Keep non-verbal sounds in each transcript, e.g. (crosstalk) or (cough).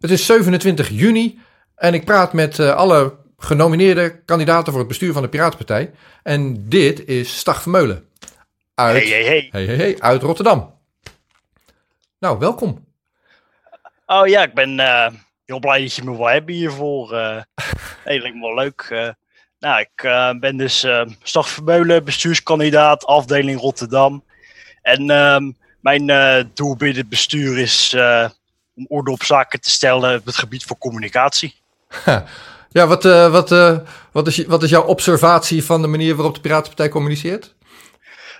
Het is 27 juni en ik praat met uh, alle genomineerde kandidaten voor het bestuur van de Piratenpartij. En dit is Stag Vermeulen. Uit, hey, hey, hey. Uit Rotterdam. Nou, welkom. Oh ja, ik ben uh, heel blij dat je me wil hebben hiervoor. Uh, (laughs) hey, lijkt me wel leuk. Uh, nou, ik ben dus Stag Vermeulen, bestuurskandidaat, afdeling Rotterdam. En ehm, mijn doel binnen het bestuur is om orde op zaken te stellen op het gebied van communicatie. Ja, wat, uh, wat, uh, wat, is, wat is jouw observatie van de manier waarop de Piratenpartij communiceert?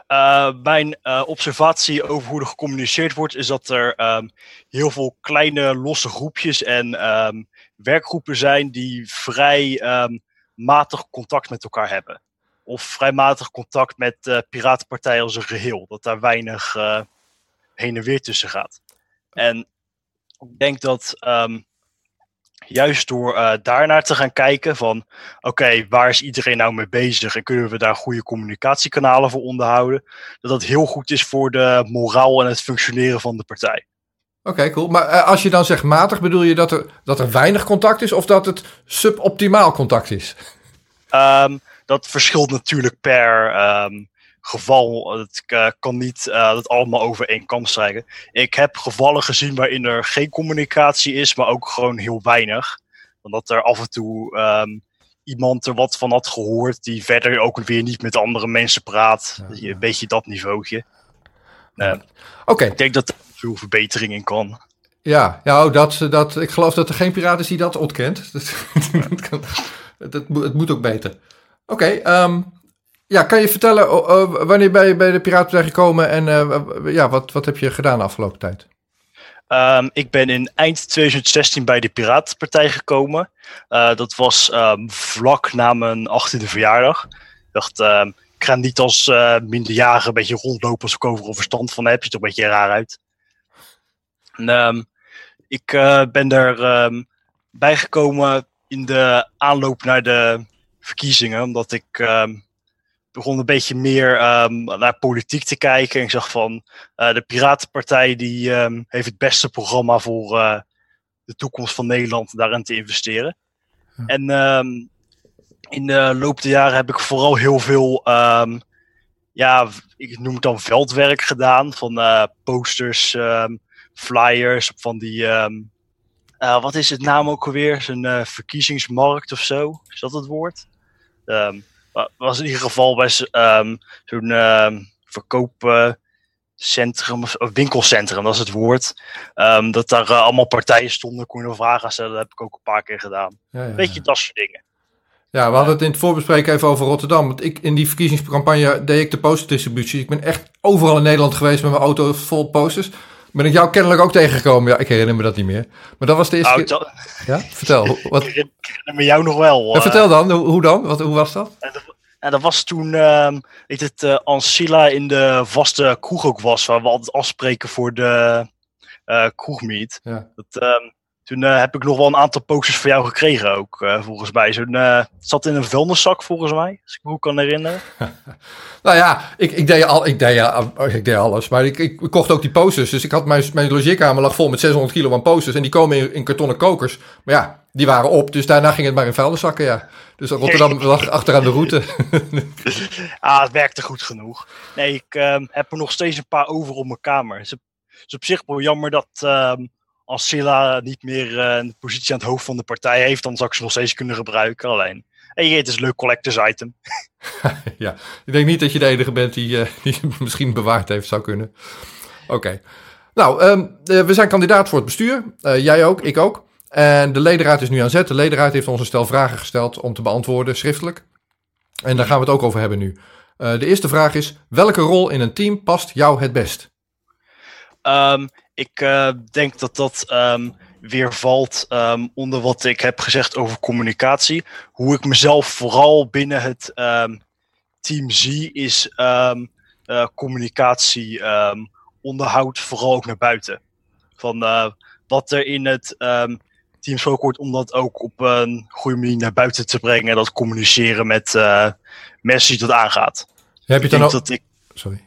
Uh, mijn observatie over hoe er gecommuniceerd wordt, is dat er um, heel veel kleine losse groepjes en um, werkgroepen zijn die vrij um, matig contact met elkaar hebben. Of vrij matig contact met de Piratenpartij als een geheel. Dat daar weinig heen en weer tussen gaat. En ik denk dat um, juist door uh, daarnaar te gaan kijken van oké, waar is iedereen nou mee bezig en kunnen we daar goede communicatiekanalen voor onderhouden, dat dat heel goed is voor de moraal en het functioneren van de partij. Oké, cool. Maar uh, als je dan zegt matig, bedoel je dat er, dat er weinig contact is of dat het suboptimaal contact is? Um, dat verschilt natuurlijk per um, geval. Het uh, kan niet uh, dat allemaal over één kam strijken. Ik heb gevallen gezien waarin er geen communicatie is, maar ook gewoon heel weinig. Omdat er af en toe um, iemand er wat van had gehoord, die verder ook weer niet met andere mensen praat. Ja, ja. Een beetje dat niveautje. Uh, Oké. Okay. Ik denk dat er veel verbetering in kan. Ja, ja dat, dat, ik geloof dat er geen piraat is die dat ontkent. (laughs) dat, dat, het, het moet ook beter. Oké, okay, um, ja, kan je vertellen uh, wanneer ben je bij de Piratenpartij gekomen en uh, ja, wat, wat heb je gedaan de afgelopen tijd? Um, ik ben in eind 2016 bij de Piratenpartij gekomen. Uh, dat was um, vlak na mijn 18e verjaardag. Ik dacht, um, ik ga niet als minderjarige een beetje rondlopen als ik overal verstand van heb. Ziet er een beetje raar uit. En, ik ben er bijgekomen in de aanloop naar de verkiezingen, omdat ik begon een beetje meer um, naar politiek te kijken. En ik zag van uh, de Piratenpartij die um, heeft het beste programma voor uh, de toekomst van Nederland daarin te investeren. Ja. En um, in de loop der jaren heb ik vooral heel veel, ja, ik noem het dan veldwerk gedaan. Van uh, posters, flyers, van die, wat is het naam ook alweer? Zo'n verkiezingsmarkt of zo, is dat het woord? Um, was in ieder geval bij um, zo'n um, verkoopcentrum, of winkelcentrum, dat is het woord. Um, dat daar uh, allemaal partijen stonden, kon je vragen stellen. Dat heb ik ook een paar keer gedaan. Ja, ja, Weet je, dat soort dingen. Ja, we hadden het in het voorbespreken even over Rotterdam. Want ik, in die verkiezingscampagne deed ik de posterdistributie. Ik ben echt overal in Nederland geweest met mijn auto vol posters. Ben ik jou kennelijk ook tegengekomen? Ja, ik herinner me dat niet meer. Maar dat was de eerste nou, keer... Ja, vertel. (laughs) Wat... Ik herinner me jou nog wel. Ja, vertel dan, hoe, hoe dan? Wat, hoe was dat? En dat was toen, uh, weet het, uh, Ancilla in de vaste kroeg ook was, waar we altijd afspreken voor de uh, kroegmeet. Ja. Dat, um, toen uh, heb ik nog wel een aantal posters voor jou gekregen ook, uh, volgens mij. Zo'n uh, zat in een vuilniszak, volgens mij, als ik me goed kan herinneren. (laughs) nou ja, ik, ik, deed al, ik, deed, ik deed alles. Maar ik, ik kocht ook die posters. Dus ik had mijn, mijn logeerkamer lag vol met 600 kilo aan posters. En die komen in, in kartonnen kokers. Maar ja, die waren op. Dus daarna ging het maar in vuilniszakken, ja. Dus Rotterdam (laughs) lag achteraan de route. (laughs) ah, het werkte goed genoeg. Nee, ik uh, heb er nog steeds een paar over op mijn kamer. Het is op zich wel jammer dat... Uh, als Silla niet meer een positie aan het hoofd van de partij heeft, dan zou ik ze nog steeds kunnen gebruiken. Alleen, hey, het is een leuk collectors item. (laughs) ja, ik denk niet dat je de enige bent die, uh, (laughs) die misschien bewaard heeft, zou kunnen. Oké. Okay. Nou, um, uh, we zijn kandidaat voor het bestuur. jij ook, ik ook. En de ledenraad is nu aan zet. De ledenraad heeft ons een stel vragen gesteld om te beantwoorden schriftelijk. En daar gaan we het ook over hebben nu. de eerste vraag is: welke rol in een team past jou het best? Um, ik uh, denk dat dat um, weer valt um, onder wat ik heb gezegd over communicatie. Hoe ik mezelf vooral binnen het um, team zie, is uh, communicatie onderhoud, vooral ook naar buiten. Van uh, wat er in het team gesproken wordt, om dat ook op een goede manier naar buiten te brengen. En dat communiceren met mensen die dat aangaat. Heb je dan ook... Dat ik... Sorry.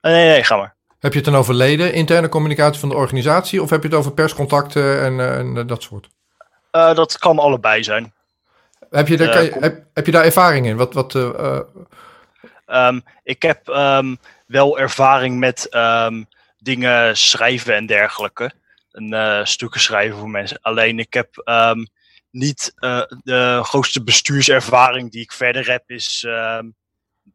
nee, nee, ga maar. Heb je het dan over leden, interne communicatie van de organisatie, of heb je het over perscontacten en, eh, en dat soort? Uh, dat kan allebei zijn. Heb je, daar, je, heb, heb, je daar ervaring in? Wat, wat, um, ik heb um, wel ervaring met um, dingen schrijven en dergelijke. En, stukken schrijven voor mensen. Alleen ik heb niet de grootste bestuurservaring die ik verder heb, is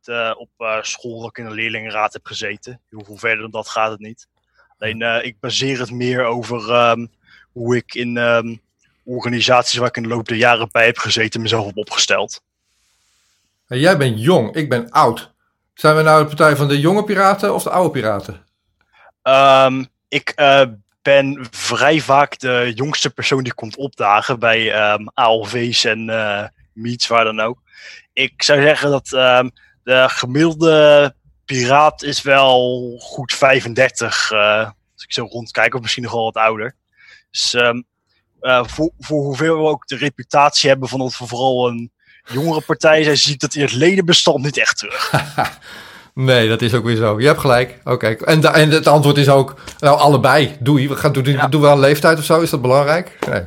de, op uh, school dat ik in de leerlingenraad heb gezeten. Hoeveel verder dan dat gaat het niet. Alleen uh, ik baseer het meer over um, hoe ik in um, organisaties waar ik in de loop der jaren bij heb gezeten mezelf heb opgesteld. Jij bent jong, ik ben oud. Zijn we nou de partij van de jonge piraten of de oude piraten? Um, ik uh, ben vrij vaak de jongste persoon die komt opdagen bij um, ALV's en uh, meets, waar dan ook. Ik zou zeggen dat um, de gemiddelde piraat is wel goed 35. Uh, als ik zo rondkijk, of misschien nog wel wat ouder. Dus um, uh, voor, voor hoeveel we ook de reputatie hebben van dat we vooral een jongere partij zijn, zie ik dat in het ledenbestand niet echt terug. (laughs) nee, dat is ook weer zo. Je hebt gelijk. Oké. En, en het antwoord is ook, nou allebei. Doe je. We gaan, doen, ja. doen we aan leeftijd of zo? Is dat belangrijk? Nee.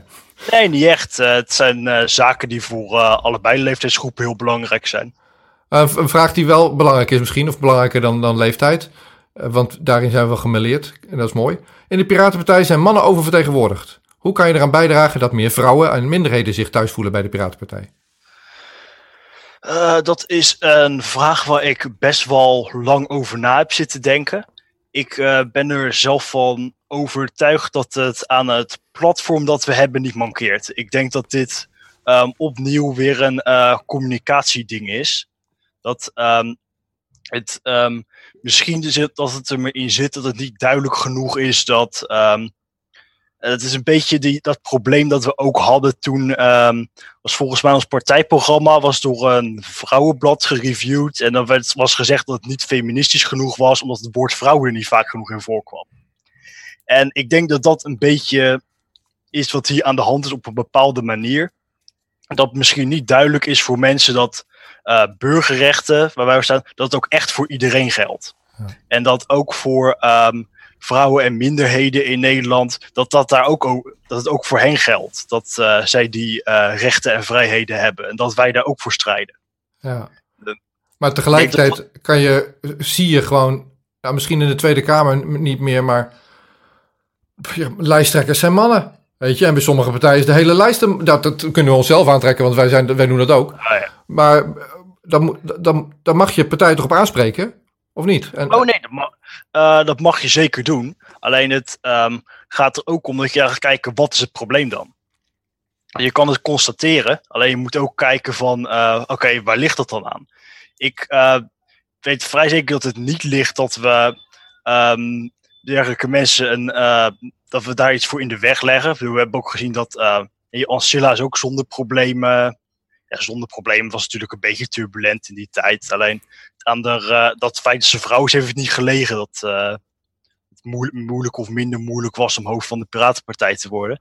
Nee, niet echt. Uh, het zijn uh, zaken die voor uh, allebei de leeftijdsgroepen heel belangrijk zijn. Uh, een vraag die wel belangrijk is misschien, of belangrijker dan, dan leeftijd. Uh, want daarin zijn we gemêleerd en dat is mooi. In de Piratenpartij zijn mannen oververtegenwoordigd. Hoe kan je eraan bijdragen dat meer vrouwen en minderheden zich thuis voelen bij de Piratenpartij? Uh, dat is een vraag waar ik best wel lang over na heb zitten denken. Ik ben er zelf van overtuigd dat het aan het platform dat we hebben niet mankeert. Ik denk dat dit um, opnieuw weer een communicatieding is dat um, het um, misschien zit, dat het erin zit dat het niet duidelijk genoeg is dat. Um, het is een beetje die, dat probleem dat we ook hadden toen. Was volgens mij ons partijprogramma was door een vrouwenblad gereviewd. En dan werd, was gezegd dat het niet feministisch genoeg was, omdat het woord vrouwen er niet vaak genoeg in voorkwam. En ik denk dat dat een beetje is wat hier aan de hand is op een bepaalde manier. Dat misschien niet duidelijk is voor mensen dat uh, burgerrechten, waar wij staan, dat het ook echt voor iedereen geldt. Ja. En dat ook voor um, vrouwen en minderheden in Nederland, dat, dat, daar ook, dat het ook voor hen geldt. Dat uh, zij die uh, rechten en vrijheden hebben en dat wij daar ook voor strijden. Ja. Maar tegelijkertijd kan je, zie je gewoon, nou, misschien in de Tweede Kamer niet meer, maar ja, lijsttrekkers zijn mannen. Weet je, en bij sommige partijen is de hele lijst, dat, dat kunnen we onszelf aantrekken, want wij, zijn, wij doen dat ook. Ah, ja. Maar dan, dan, dan mag je partij toch op aanspreken, of niet? En, oh nee, dat mag, uh, dat mag je zeker doen. Alleen het um, gaat er ook om dat je gaat kijken, wat is het probleem dan? Je kan het constateren, alleen je moet ook kijken van, uh, oké, okay, waar ligt dat dan aan? Ik uh, weet vrij zeker dat het niet ligt dat we um, dergelijke mensen een, dat we daar iets voor in de weg leggen. We hebben ook gezien dat uh, Ancilla is ook zonder problemen. Zonder problemen was natuurlijk een beetje turbulent in die tijd. Alleen aan de, uh, dat feit ze vrouw is, heeft niet gelegen dat uh, het moeilijk of minder moeilijk was om hoofd van de Piratenpartij te worden.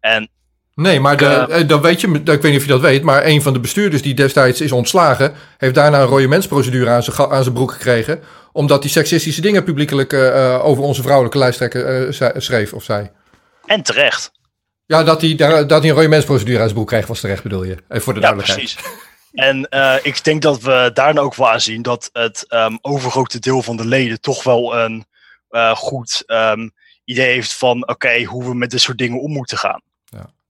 En Nee, maar de, dan weet je, ik weet niet of je dat weet, maar een van de bestuurders die destijds is ontslagen, heeft daarna een rode mensprocedure aan zijn, aan zijn broek gekregen, omdat hij seksistische dingen publiekelijk uh, over onze vrouwelijke lijsttrekker uh, schreef of zei. En terecht. Ja, dat hij, dat hij een rode mensprocedure aan zijn broek kreeg was terecht, bedoel je? Even voor de duidelijkheid. Ja, precies. En ik denk dat we daarna ook wel aanzien dat het um, overgrote deel van de leden toch wel een goed um, idee heeft van, oké, okay, hoe we met dit soort dingen om moeten gaan.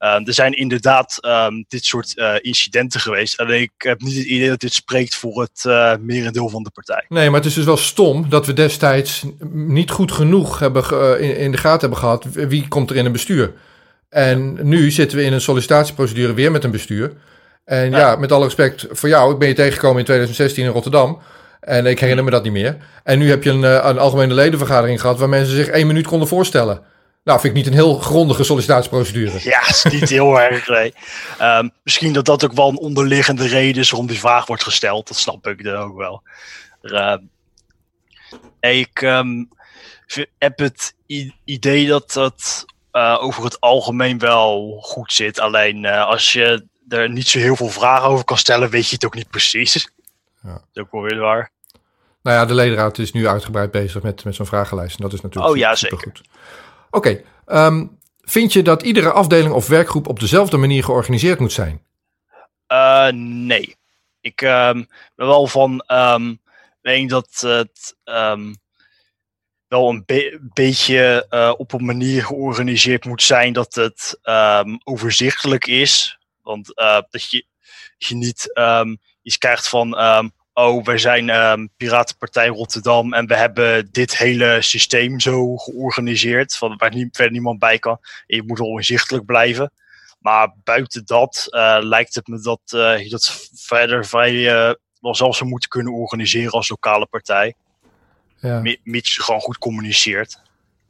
Uh, er zijn inderdaad um, dit soort uh, incidenten geweest. Alleen ik heb niet het idee dat dit spreekt voor het uh, merendeel van de partij. Nee, maar het is dus wel stom dat we destijds niet goed genoeg hebben in, in, de gaten hebben gehad wie komt er in een bestuur. En nu zitten we in een sollicitatieprocedure weer met een bestuur. En ja, ja met alle respect voor jou, ik ben je tegengekomen in 2016 in Rotterdam. En ik herinner me dat niet meer. En nu heb je een, een algemene ledenvergadering gehad waar mensen zich één minuut konden voorstellen. Nou, vind ik niet een heel grondige sollicitatieprocedure. Ja, is niet heel erg. Nee. Um, misschien dat dat ook wel een onderliggende reden is waarom die vraag wordt gesteld. Dat snap ik dan ook wel. Uh, ik um, heb het idee dat dat uh, over het algemeen wel goed zit. Alleen uh, als je er niet zo heel veel vragen over kan stellen, weet je het ook niet precies. Ja. Dat is ook wel weer waar. Nou ja, de ledenraad is nu uitgebreid bezig met, met zo'n vragenlijst. En dat is natuurlijk Oh ja, supergoed. Oké, ehm, vind je dat iedere afdeling of werkgroep op dezelfde manier georganiseerd moet zijn? Uh, nee. Ik um, ben wel van. Um, denk dat het wel een be beetje uh, op een manier georganiseerd moet zijn dat het overzichtelijk is. Want uh, dat je, je niet iets krijgt van. Oh, wij zijn Piratenpartij Rotterdam en we hebben dit hele systeem zo georganiseerd. Van, waar verder niemand bij kan. Je moet wel inzichtelijk blijven. Maar buiten dat uh, lijkt het me dat je dat verder vrij uh, wel zelf zou moeten kunnen organiseren als lokale partij. Ja. Mits je gewoon goed communiceert.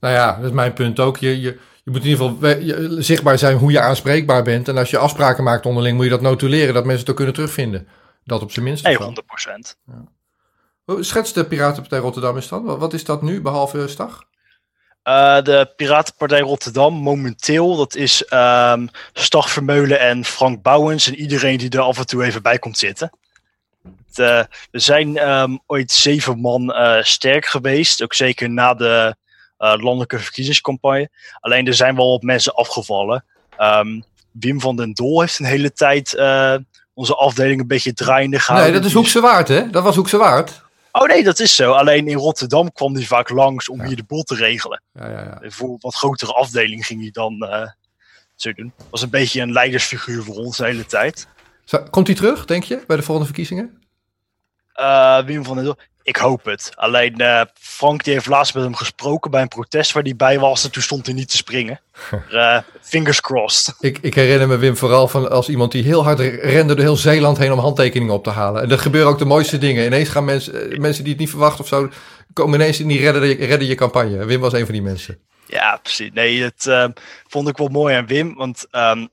Nou ja, dat is mijn punt ook. Je, je, je moet in ieder geval zichtbaar zijn hoe je aanspreekbaar bent. En als je afspraken maakt onderling, moet je dat notuleren, dat mensen het ook kunnen terugvinden. Dat op zijn minst. Nee, 100 procent. Ja. Hoe schetst de Piratenpartij Rotterdam is dan? Wat is dat nu, behalve Stag? Uh, de Piratenpartij Rotterdam momenteel, dat is um, Stag Vermeulen en Frank Bouwens en iedereen die er af en toe even bij komt zitten. Het, uh, we zijn um, ooit zeven man uh, sterk geweest, ook zeker na de landelijke verkiezingscampagne. Alleen er zijn wel wat mensen afgevallen. Um, Wim van den Dol heeft een hele tijd onze afdeling een beetje draaiende gehouden. Nee, dat is Hoekse Waard hè? Dat was Hoekse Waard. Oh nee, dat is zo. Alleen in Rotterdam kwam hij vaak langs om ja. hier de boel te regelen. Ja, ja, ja. Voor een wat grotere afdeling ging hij dan uh, zo doen. Was een beetje een leidersfiguur voor ons de hele tijd. Komt hij terug, denk je, bij de volgende verkiezingen? Uh, Wim van Dol. Ik hoop het. Alleen uh, Frank die heeft laatst met hem gesproken bij een protest waar hij bij was. En toen stond hij niet te springen. (laughs) uh, fingers crossed. Ik, ik, herinner me Wim vooral van als iemand die heel hard rende door heel Zeeland heen om handtekeningen op te halen. En er gebeuren ook de mooiste dingen. Ineens gaan mensen, eh, mensen die het niet verwachten of zo, komen ineens in die redden, redden je campagne. Wim was een van die mensen. Ja, precies. Nee, dat uh, vond ik wel mooi aan Wim. Want um,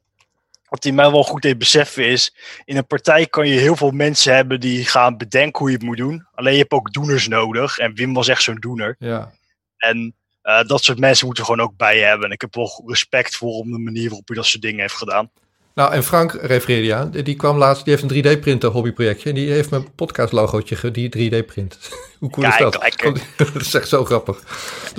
wat hij mij wel goed heeft beseffen is, in een partij kan je heel veel mensen hebben die gaan bedenken hoe je het moet doen. Alleen je hebt ook doeners nodig. En Wim was echt zo'n doener. Ja. En uh, dat soort mensen moeten gewoon ook bij je hebben. En ik heb wel respect voor om de manier waarop hij dat soort dingen heeft gedaan. Nou, en Frank refereerde je aan. Die kwam laatst, die heeft een 3D-printer hobbyprojectje. En die heeft mijn podcast logootje die 3D-print. (laughs) Hoe cool Kijk, is dat? Lekker. (laughs) dat is echt zo grappig.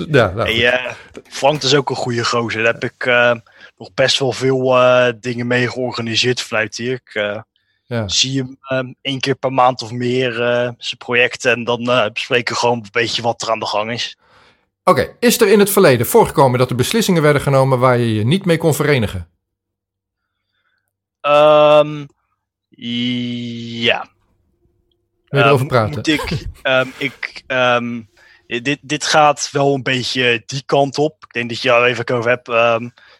Ja, nou. hey, uh, Frank is ook een goede gozer. Daar heb ik... Uh, nog best wel veel uh, dingen mee georganiseerd vanuit hier. Ik uh, ja. zie hem um, één keer per maand of meer uh, zijn projecten en dan bespreken we gewoon een beetje wat er aan de gang is. Oké, okay. is er in het verleden voorgekomen dat er beslissingen werden genomen waar je je niet mee kon verenigen? Um, ja. Wil je erover praten? Moet ik, um, ik dit, dit gaat wel een beetje die kant op. Ik denk dat je er even over hebt.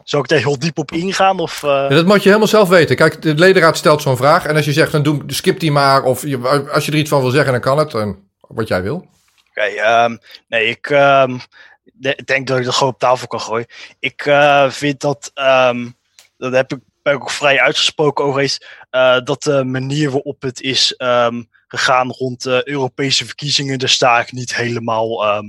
Zou ik daar heel diep op ingaan? Of, uh... ja, dat moet je helemaal zelf weten. Kijk, de ledenraad stelt zo'n vraag. En als je zegt, dan doe, skip die maar. Of je, als je er iets van wil zeggen, dan kan het. En wat jij wil. Oké, okay, um, nee, ik um, de, denk dat ik dat gewoon op tafel kan gooien. Ik uh, vind dat, um, dat heb ik, ben ik ook vrij uitgesproken over eens, uh, dat de manier waarop het is gegaan rond de Europese verkiezingen, daar sta ik niet helemaal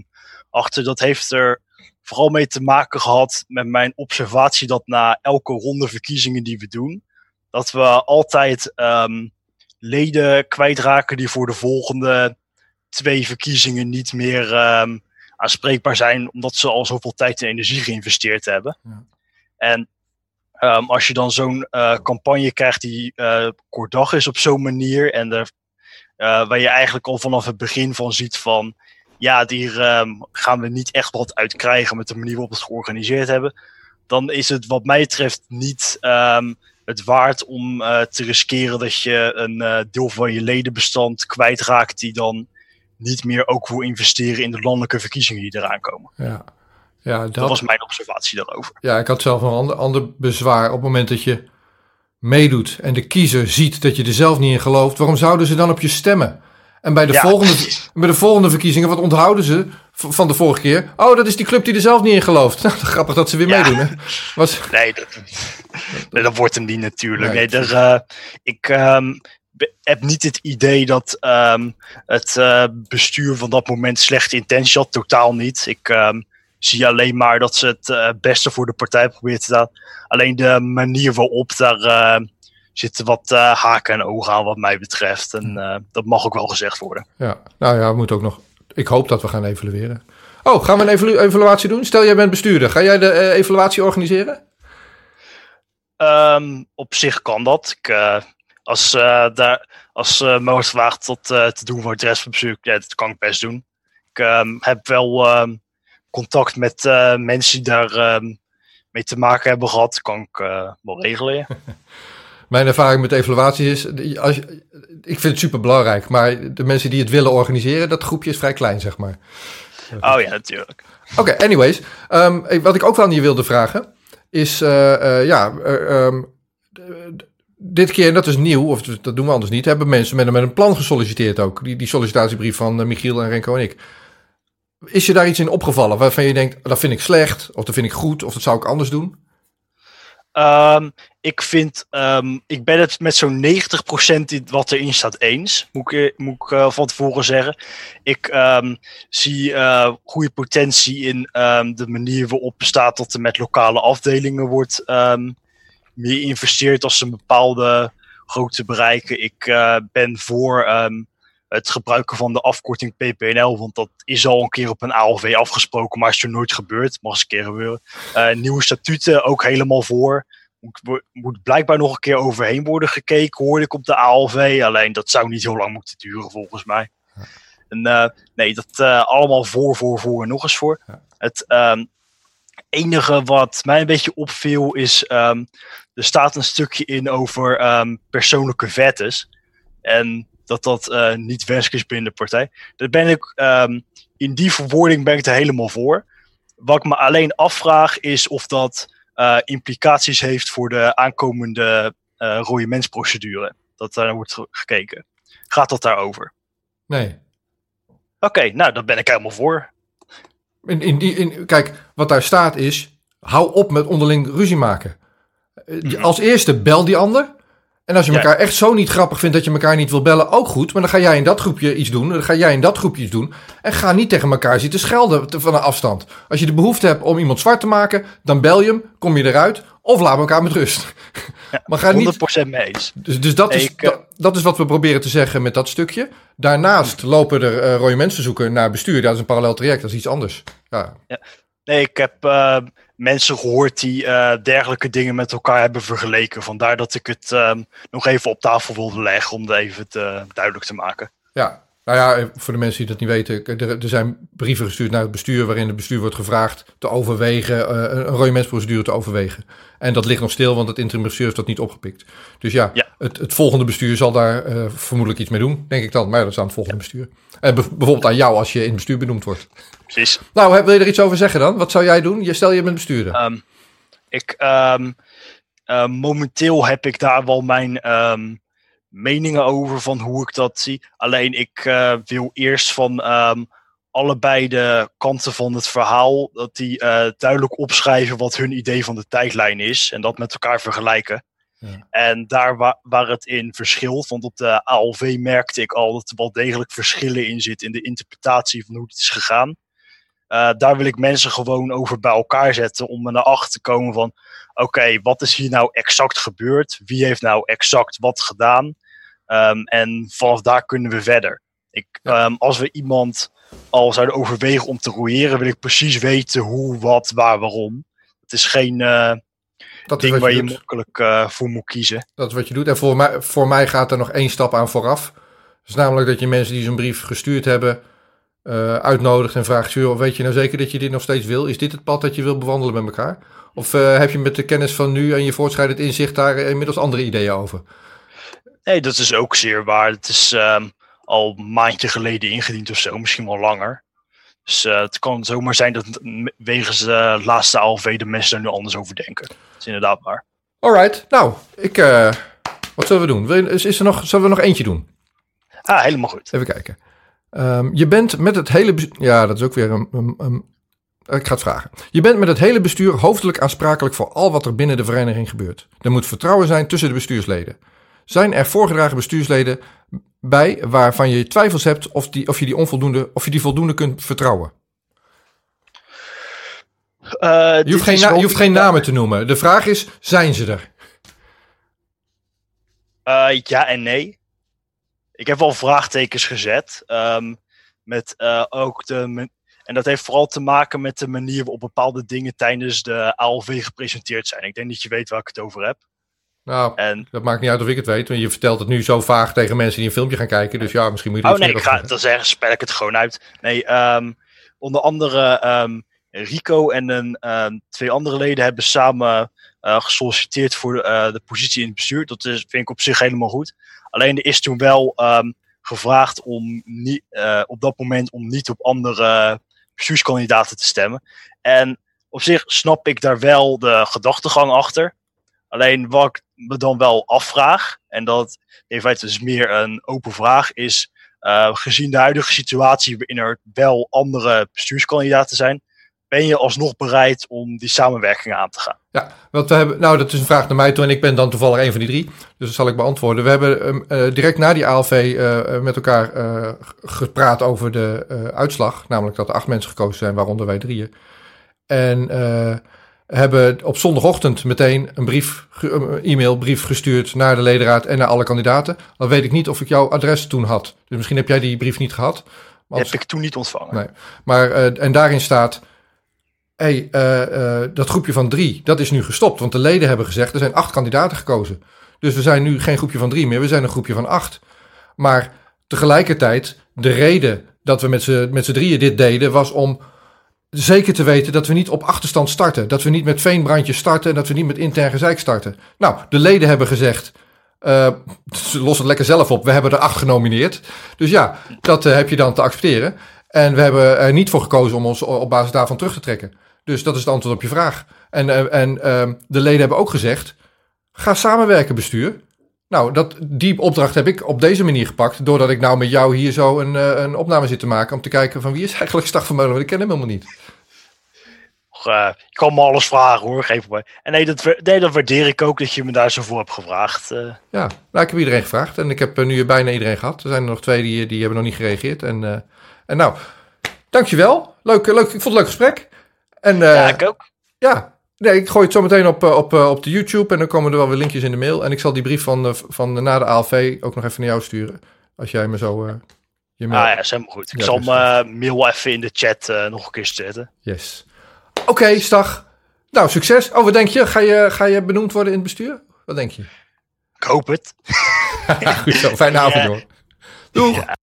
achter. Dat heeft er vooral mee te maken gehad met mijn observatie dat na elke ronde verkiezingen die we doen, dat we altijd um, leden kwijtraken die voor de volgende twee verkiezingen niet meer um, aanspreekbaar zijn, omdat ze al zoveel tijd en energie geïnvesteerd hebben. Ja. En um, als je dan zo'n uh, campagne krijgt die uh, kort dag is op zo'n manier en er, uh, waar je eigenlijk al vanaf het begin van ziet van ja, hier um, gaan we niet echt wat uit krijgen met de manier waarop we het georganiseerd hebben. Dan is het wat mij betreft niet um, het waard om uh, te riskeren dat je een uh, deel van je ledenbestand kwijtraakt die dan niet meer ook wil investeren in de landelijke verkiezingen die eraan komen. Ja. Ja, dat, dat was mijn observatie daarover. Ja, ik had zelf een ander, ander bezwaar. Op het moment dat je meedoet en de kiezer ziet dat je er zelf niet in gelooft, waarom zouden ze dan op je stemmen? En bij de, volgende, (laughs) bij de volgende verkiezingen, wat onthouden ze van de vorige keer? Oh, dat is die club die er zelf niet in gelooft. (laughs) Nou, grappig dat ze weer ja. meedoen. Hè? Was... (laughs) Nee, dat, nee, dat wordt hem niet natuurlijk. Nee, nee uh, ik um, heb niet het idee dat um, het uh, bestuur van dat moment slechte intentie had. Totaal niet. Ik um, zie alleen maar dat ze het uh, beste voor de partij proberen te doen. Alleen de manier waarop daar zitten wat uh, haken en ogen aan wat mij betreft. En uh, dat mag ook wel gezegd worden. Ja, nou ja, we moeten ook nog. Ik hoop dat we gaan evalueren. Oh, gaan we een evalu evaluatie doen? Stel, jij bent bestuurder. Ga jij de uh, evaluatie organiseren? Um, op zich kan dat. Ik, als daar, als wordt gevraagd tot te doen voor het rest van het bestuur, ja, dat kan ik best doen. Ik um, heb wel um, contact met mensen die daar mee te maken hebben gehad. Kan ik wel regelen. (laughs) Mijn ervaring met evaluatie is, als, ik vind het super belangrijk, maar de mensen die het willen organiseren, dat groepje is vrij klein, zeg maar. Oh ja, natuurlijk. Oké, okay, anyways. Um, wat ik ook wel aan je wilde vragen, is, uh, uh, ja, uh, um, dit keer, en dat is nieuw, of dat doen we anders niet, hebben mensen met, met een plan gesolliciteerd ook. Die, die sollicitatiebrief van Michiel en Renko en ik. Is je daar iets in opgevallen waarvan je denkt, dat vind ik slecht, of dat vind ik goed, of dat zou ik anders doen? Um, ik vind, um, ik ben het met zo'n 90% wat erin staat eens, moet ik, ik uh, van tevoren zeggen. Ik um, zie uh, goede potentie in de manier waarop staat dat er met lokale afdelingen wordt meer geïnvesteerd als ze een bepaalde grootte bereiken. Ik ben voor het gebruiken van de afkorting PPNL, want dat is al een keer op een ALV afgesproken, maar is er nooit gebeurd. Mag eens een keer gebeuren. Uh, nieuwe statuten ook helemaal voor. Moet, moet blijkbaar nog een keer overheen worden gekeken, hoorde ik op de ALV. Alleen dat zou niet heel lang moeten duren, volgens mij. Ja. En, uh, nee, dat uh, allemaal voor, voor, voor en nog eens voor. Ja. Het um, enige wat mij een beetje opviel is, um, er staat een stukje in over um, persoonlijke vettes. En dat dat uh, niet wenselijk is binnen de partij. Daar ben ik, um, in die verwoording ben ik er helemaal voor. Wat ik me alleen afvraag is of dat uh, implicaties heeft voor de aankomende uh, rode mensprocedure. Dat daar wordt gekeken. Gaat dat daarover? Nee. Oké, okay, nou, daar ben ik helemaal voor. In, in, in, kijk, wat daar staat is, hou op met onderling ruzie maken. -hmm. Als eerste bel die ander. En als je elkaar echt zo niet grappig vindt dat je elkaar niet wil bellen, ook goed. Maar dan ga jij in dat groepje iets doen. Dan ga jij in dat groepje iets doen. En ga niet tegen elkaar zitten schelden van een afstand. Als je de behoefte hebt om iemand zwart te maken, dan bel je hem, kom je eruit. Of laat elkaar met rust. (laughs) Ja, maar ga 100% niet... mee eens. Dus, dus dat, is, ik, uh... dat, dat, is wat we proberen te zeggen met dat stukje. Daarnaast lopen er uh, rode mensenzoeken naar bestuur. Dat is een parallel traject, dat is iets anders. Ja. ja. Nee, ik heb uh, mensen gehoord die uh, dergelijke dingen met elkaar hebben vergeleken. Vandaar dat ik het um, nog even op tafel wilde leggen om het even te, duidelijk te maken. Ja, nou ja, voor de mensen die dat niet weten, er, er zijn brieven gestuurd naar het bestuur waarin het bestuur wordt gevraagd te overwegen, uh, een rode mensprocedure te overwegen. En dat ligt nog stil, want het interim bestuur heeft dat niet opgepikt. Dus ja, ja. Het, het, volgende bestuur zal daar uh, vermoedelijk iets mee doen, denk ik dan. Maar dat is aan het volgende bestuur. En bijvoorbeeld aan jou als je in het bestuur benoemd wordt. Precies. Nou, wil je er iets over zeggen dan? Wat zou jij doen? Je stel je bent bestuurder. Um, ik, um, uh, momenteel heb ik daar wel mijn um, meningen over van hoe ik dat zie. Alleen ik uh, wil eerst van um, allebei de kanten van het verhaal, dat die uh, duidelijk opschrijven wat hun idee van de tijdlijn is en dat met elkaar vergelijken. Ja. En daar wa waar het in verschilt, want op de ALV merkte ik al dat er wel degelijk verschillen in zit in de interpretatie van hoe het is gegaan. Uh, daar wil ik mensen gewoon over bij elkaar zetten om er naar achter te komen van oké, okay, wat is hier nou exact gebeurd? Wie heeft nou exact wat gedaan? Um, en vanaf daar kunnen we verder. Ik, um, als we iemand al zouden overwegen om te roeieren, wil ik precies weten hoe, wat, waar, waarom. Het is geen uh, dat ding waar je, makkelijk uh, voor moet kiezen. Dat is wat je doet. En voor mij, voor mij gaat er nog één stap aan vooraf. Dat is namelijk dat je mensen die zo'n brief gestuurd hebben, uh, uitnodigt en vraagt: joh, weet je nou zeker dat je dit nog steeds wil? Is dit het pad dat je wil bewandelen met elkaar? Of heb je met de kennis van nu en je voortschrijdend inzicht daar inmiddels andere ideeën over? Nee, dat is ook zeer waar. Het is um, al een maandje geleden ingediend of zo, misschien wel langer. Dus uh, het kan zomaar zijn dat wegens de laatste ALV de mensen er nu anders over denken. Dat is inderdaad waar. Alright, nou, ik, uh, wat zullen we doen? Is, is er nog, zullen we nog eentje doen? Ah, helemaal goed. Even kijken. Um, je bent met het hele bestuur... Ja, dat is ook weer een, een, een, Ik ga het vragen. Je bent met het hele bestuur hoofdelijk aansprakelijk voor al wat er binnen de vereniging gebeurt. Er moet vertrouwen zijn tussen de bestuursleden. Zijn er voorgedragen bestuursleden bij waarvan je twijfels hebt of, die, of, je, die onvoldoende, of je die voldoende kunt vertrouwen? Uh, je hoeft, geen, na, je hoeft geen namen te noemen. De vraag is, zijn ze er? Uh, ja en nee. Ik heb wel vraagtekens gezet. Um, met uh, ook de. En dat heeft vooral te maken met de manier waarop bepaalde dingen tijdens de ALV gepresenteerd zijn. Ik denk dat je weet waar ik het over heb. Nou, en, dat maakt niet uit of ik het weet. Want je vertelt het nu zo vaag tegen mensen die een filmpje gaan kijken. Dus ja, misschien moet je Oh nee, ik ga, dan zeggen, spel ik het gewoon uit. Nee, um, onder andere um, Rico en een, um, twee andere leden hebben samen uh, gesolliciteerd voor uh, de positie in het bestuur. Dat is, vind ik op zich helemaal goed. Alleen er is toen wel gevraagd om niet, uh, op dat moment om niet op andere bestuurskandidaten te stemmen. En op zich snap ik daar wel de gedachtegang achter. Alleen wat ik me dan wel afvraag, en dat in feite dus meer een open vraag is, uh, gezien de huidige situatie waarin er wel andere bestuurskandidaten zijn, ben je alsnog bereid om die samenwerking aan te gaan? Ja, want we hebben, nou dat is een vraag naar mij toe en ik ben dan toevallig een van die drie, dus dat zal ik beantwoorden. We hebben uh, direct na die ALV uh, met elkaar gepraat over de uitslag, namelijk dat er acht mensen gekozen zijn, waaronder wij drieën. En hebben op zondagochtend meteen een brief, e-mail, brief gestuurd naar de ledenraad en naar alle kandidaten. Dan weet ik niet of ik jouw adres toen had. Dus misschien heb jij die brief niet gehad. Maar heb ik toen niet ontvangen. Nee. Maar, uh, en daarin staat, hey, uh, uh, dat groepje van drie, dat is nu gestopt. Want de leden hebben gezegd, er zijn acht kandidaten gekozen. Dus we zijn nu geen groepje van drie meer, we zijn een groepje van acht. Maar tegelijkertijd, de reden dat we met z'n drieën dit deden, was om zeker te weten dat we niet op achterstand starten. Dat we niet met veenbrandjes starten en dat we niet met intern gezeik starten. Nou, de leden hebben gezegd, uh, lossen het lekker zelf op, we hebben er acht genomineerd. Dus ja, dat uh, heb je dan te accepteren. En we hebben er niet voor gekozen om ons op basis daarvan terug te trekken. Dus dat is het antwoord op je vraag. En, uh, en de leden hebben ook gezegd, ga samenwerken bestuur. Nou, dat, die opdracht heb ik op deze manier gepakt. Doordat ik nou met jou hier zo een, een opname zit te maken. Om te kijken van wie is eigenlijk Stag van Meulen. Want ik ken hem helemaal niet. Uh, ik kan me alles vragen hoor, geef me. En nee dat, nee, dat waardeer ik ook dat je me daar zo voor hebt gevraagd. Uh. Ja, nou, ik heb iedereen gevraagd. En ik heb nu bijna iedereen gehad. Er zijn er nog twee die, die hebben nog niet gereageerd. En, en nou, dankjewel. Leuk, leuk, ik vond het een leuk gesprek. En, ja, ik ook. Ja, Nee, ik gooi het zo meteen op, op, op de YouTube en dan komen er wel weer linkjes in de mail. En ik zal die brief van, van na de ALV ook nog even naar jou sturen. Als jij me zo... Uh, je mail... Ah ja, is helemaal goed. Ik ja, zal mijn uh, mail even in de chat uh, nog een keer zetten. Yes. Oké, okay, Stag. Nou, succes. Oh, wat denk je? Ga, je? ga je benoemd worden in het bestuur? Wat denk je? Ik hoop het. (laughs) goed zo. Fijne avond, ja. hoor. Doeg. Ja.